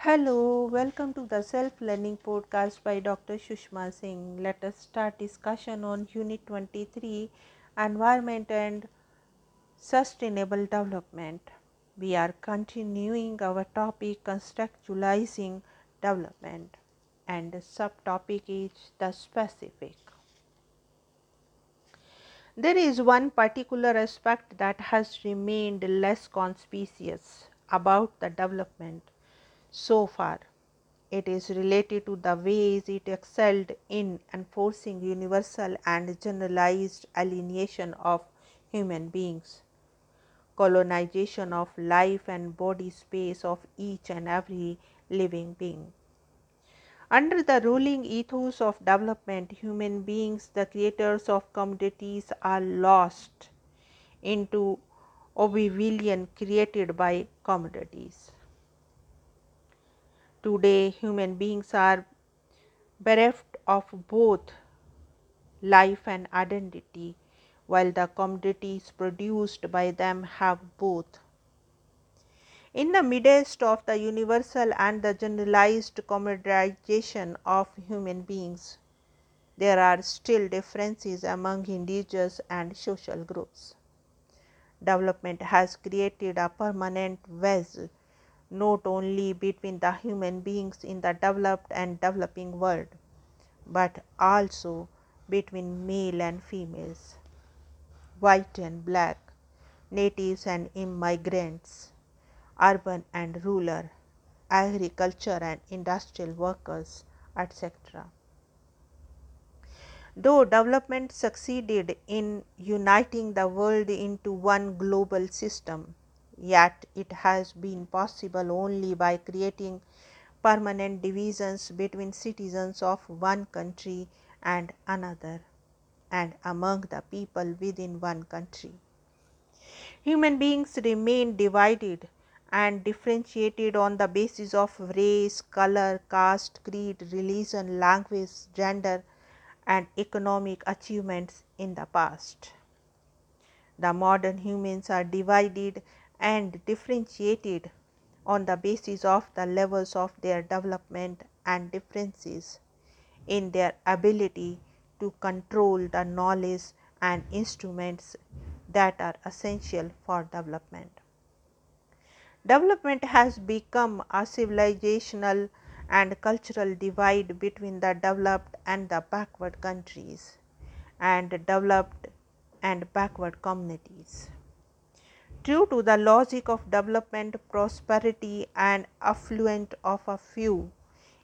Hello, welcome to the Self Learning Podcast by Dr. Sushma Singh. Let us start discussion on Unit 23 Environment and Sustainable Development. We are continuing our topic Constructualizing Development, and the subtopic is the specific. There is one particular aspect that has remained less conspicuous about the development so far. It is related to the ways it excelled in enforcing universal and generalized alienation of human beings, colonization of life and body space of each and every living being. Under the ruling ethos of development, human beings, the creators of commodities, are lost into oblivion created by commodities. Today, human beings are bereft of both life and identity, while the commodities produced by them have both. In the midst of the universal and the generalized commoditization of human beings, there are still differences among individuals and social groups. Development has created a permanent wedge not only between the human beings in the developed and developing world, but also between male and females, white and black, natives and immigrants, urban and rural, agriculture and industrial workers, etc. Though development succeeded in uniting the world into one global system, yet it has been possible only by creating permanent divisions between citizens of one country and another, and among the people within one country. Human beings remain divided and differentiated on the basis of race, color, caste, creed, religion, language, gender, and economic achievements in the past. The modern humans are divided and differentiated on the basis of the levels of their development and differences in their ability to control the knowledge and instruments that are essential for development. Development has become a civilizational and cultural divide between the developed and the backward countries and developed and backward communities. True to the logic of development, prosperity and affluent of a few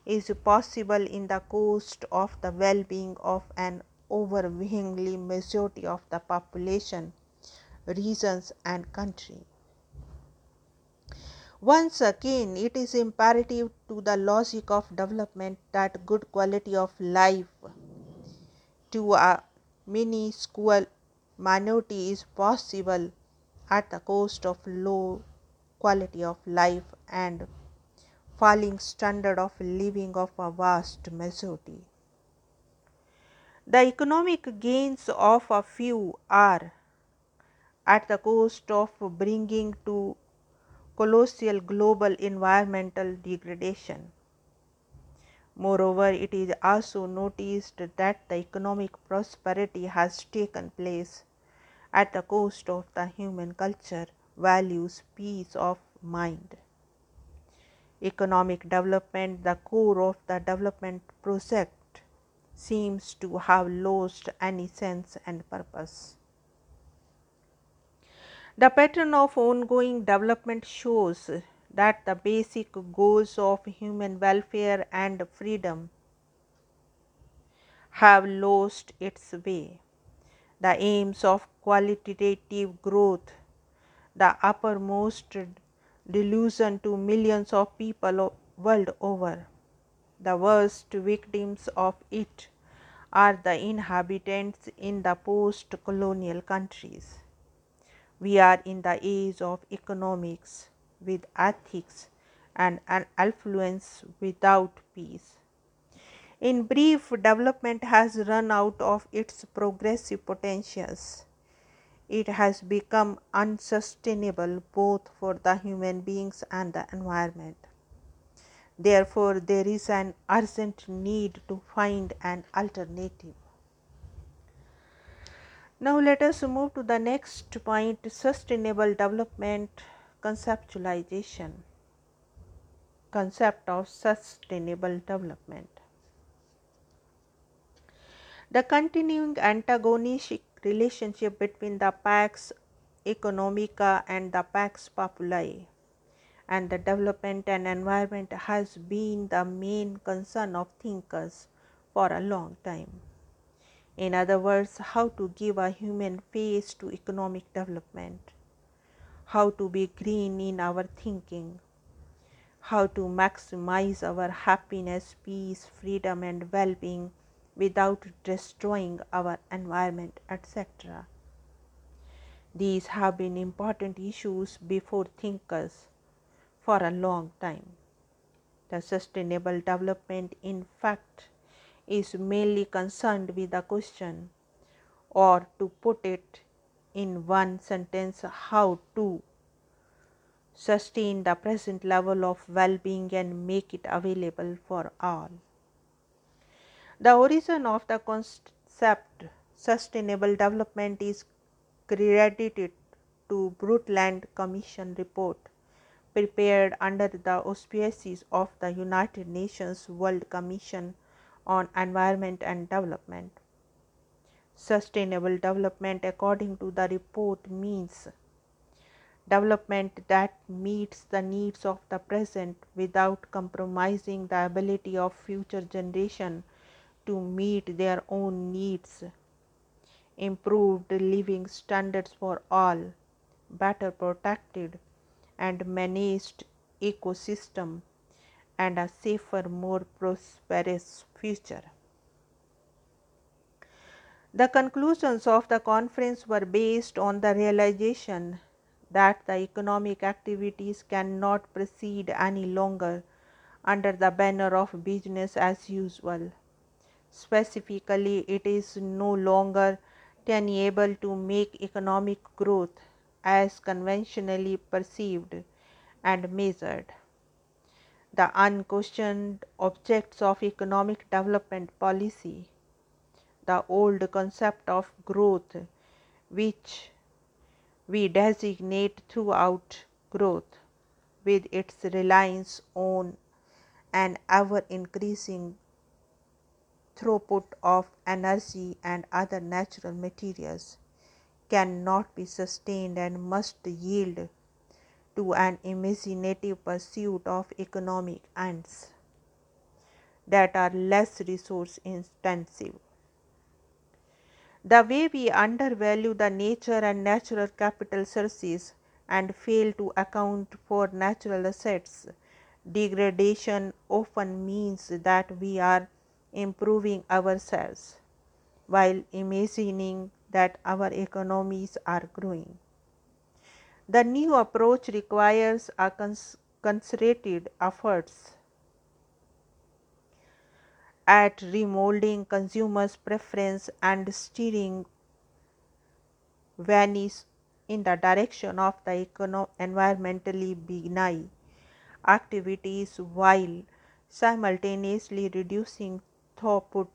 is possible in the cost of the well-being of an overwhelmingly majority of the population, regions and country. Once again, it is imperative to the logic of development that good quality of life to a minuscule minority is possible at the cost of low quality of life and falling standard of living of a vast majority. The economic gains of a few are at the cost of bringing to colossal global environmental degradation. Moreover, it is also noticed that the economic prosperity has taken place at the cost of the human culture, values, peace of mind. Economic development, the core of the development project, seems to have lost any sense and purpose. The pattern of ongoing development shows that the basic goals of human welfare and freedom have lost its way. The aims of qualitative growth, the uppermost delusion to millions of people world over. The worst victims of it are the inhabitants in the post colonial countries. We are in the age of economics with ethics and an affluence without peace. In brief, development has run out of its progressive potentials. It has become unsustainable both for the human beings and the environment. Therefore, there is an urgent need to find an alternative. Now, let us move to the next point sustainable development conceptualization. Concept of sustainable development. The continuing antagonistic relationship between the Pax Economica and the Pax Populi and the development and environment has been the main concern of thinkers for a long time. In other words, how to give a human face to economic development, how to be green in our thinking, how to maximize our happiness, peace, freedom, and well being without destroying our environment, etc. These have been important issues before thinkers for a long time. The sustainable development, in fact, is mainly concerned with the question, or to put it in one sentence, how to sustain the present level of well being and make it available for all. The origin of the concept sustainable development is credited to Brundtland Commission report prepared under the auspices of the United Nations World Commission on Environment and Development. Sustainable development, according to the report, means development that meets the needs of the present without compromising the ability of future generation to meet their own needs, improved living standards for all, better protected and managed ecosystem, and a safer, more prosperous future. The conclusions of the conference were based on the realization that the economic activities cannot proceed any longer under the banner of business as usual Specifically, it is no longer tenable to make economic growth as conventionally perceived and measured. The unquestioned objects of economic development policy, the old concept of growth, which we designate throughout growth, with its reliance on an ever increasing throughput of energy and other natural materials cannot be sustained and must yield to an imaginative pursuit of economic ends that are less resource intensive. The way we undervalue the nature and natural capital sources and fail to account for natural assets, degradation often means that we are improving ourselves while imagining that our economies are growing. The new approach requires a cons- efforts at remolding consumers' preference and steering Venice in the direction of the econo- environmentally benign activities while simultaneously reducing throughput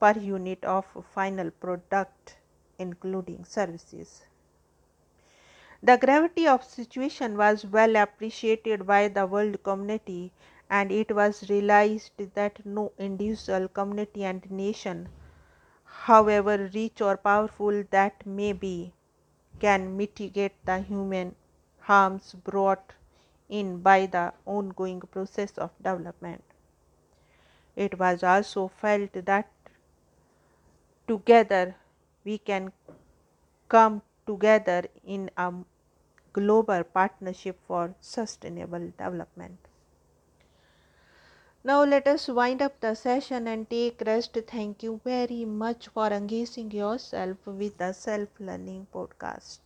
per unit of final product including services. The gravity of situation was well appreciated by the world community and it was realized that no individual community and nation however rich or powerful that may be can mitigate the human harms brought in by the ongoing process of development. It was also felt that together we can come together in a global partnership for sustainable development. Now let us wind up the session and take rest. Thank you very much for engaging yourself with the self learning podcast.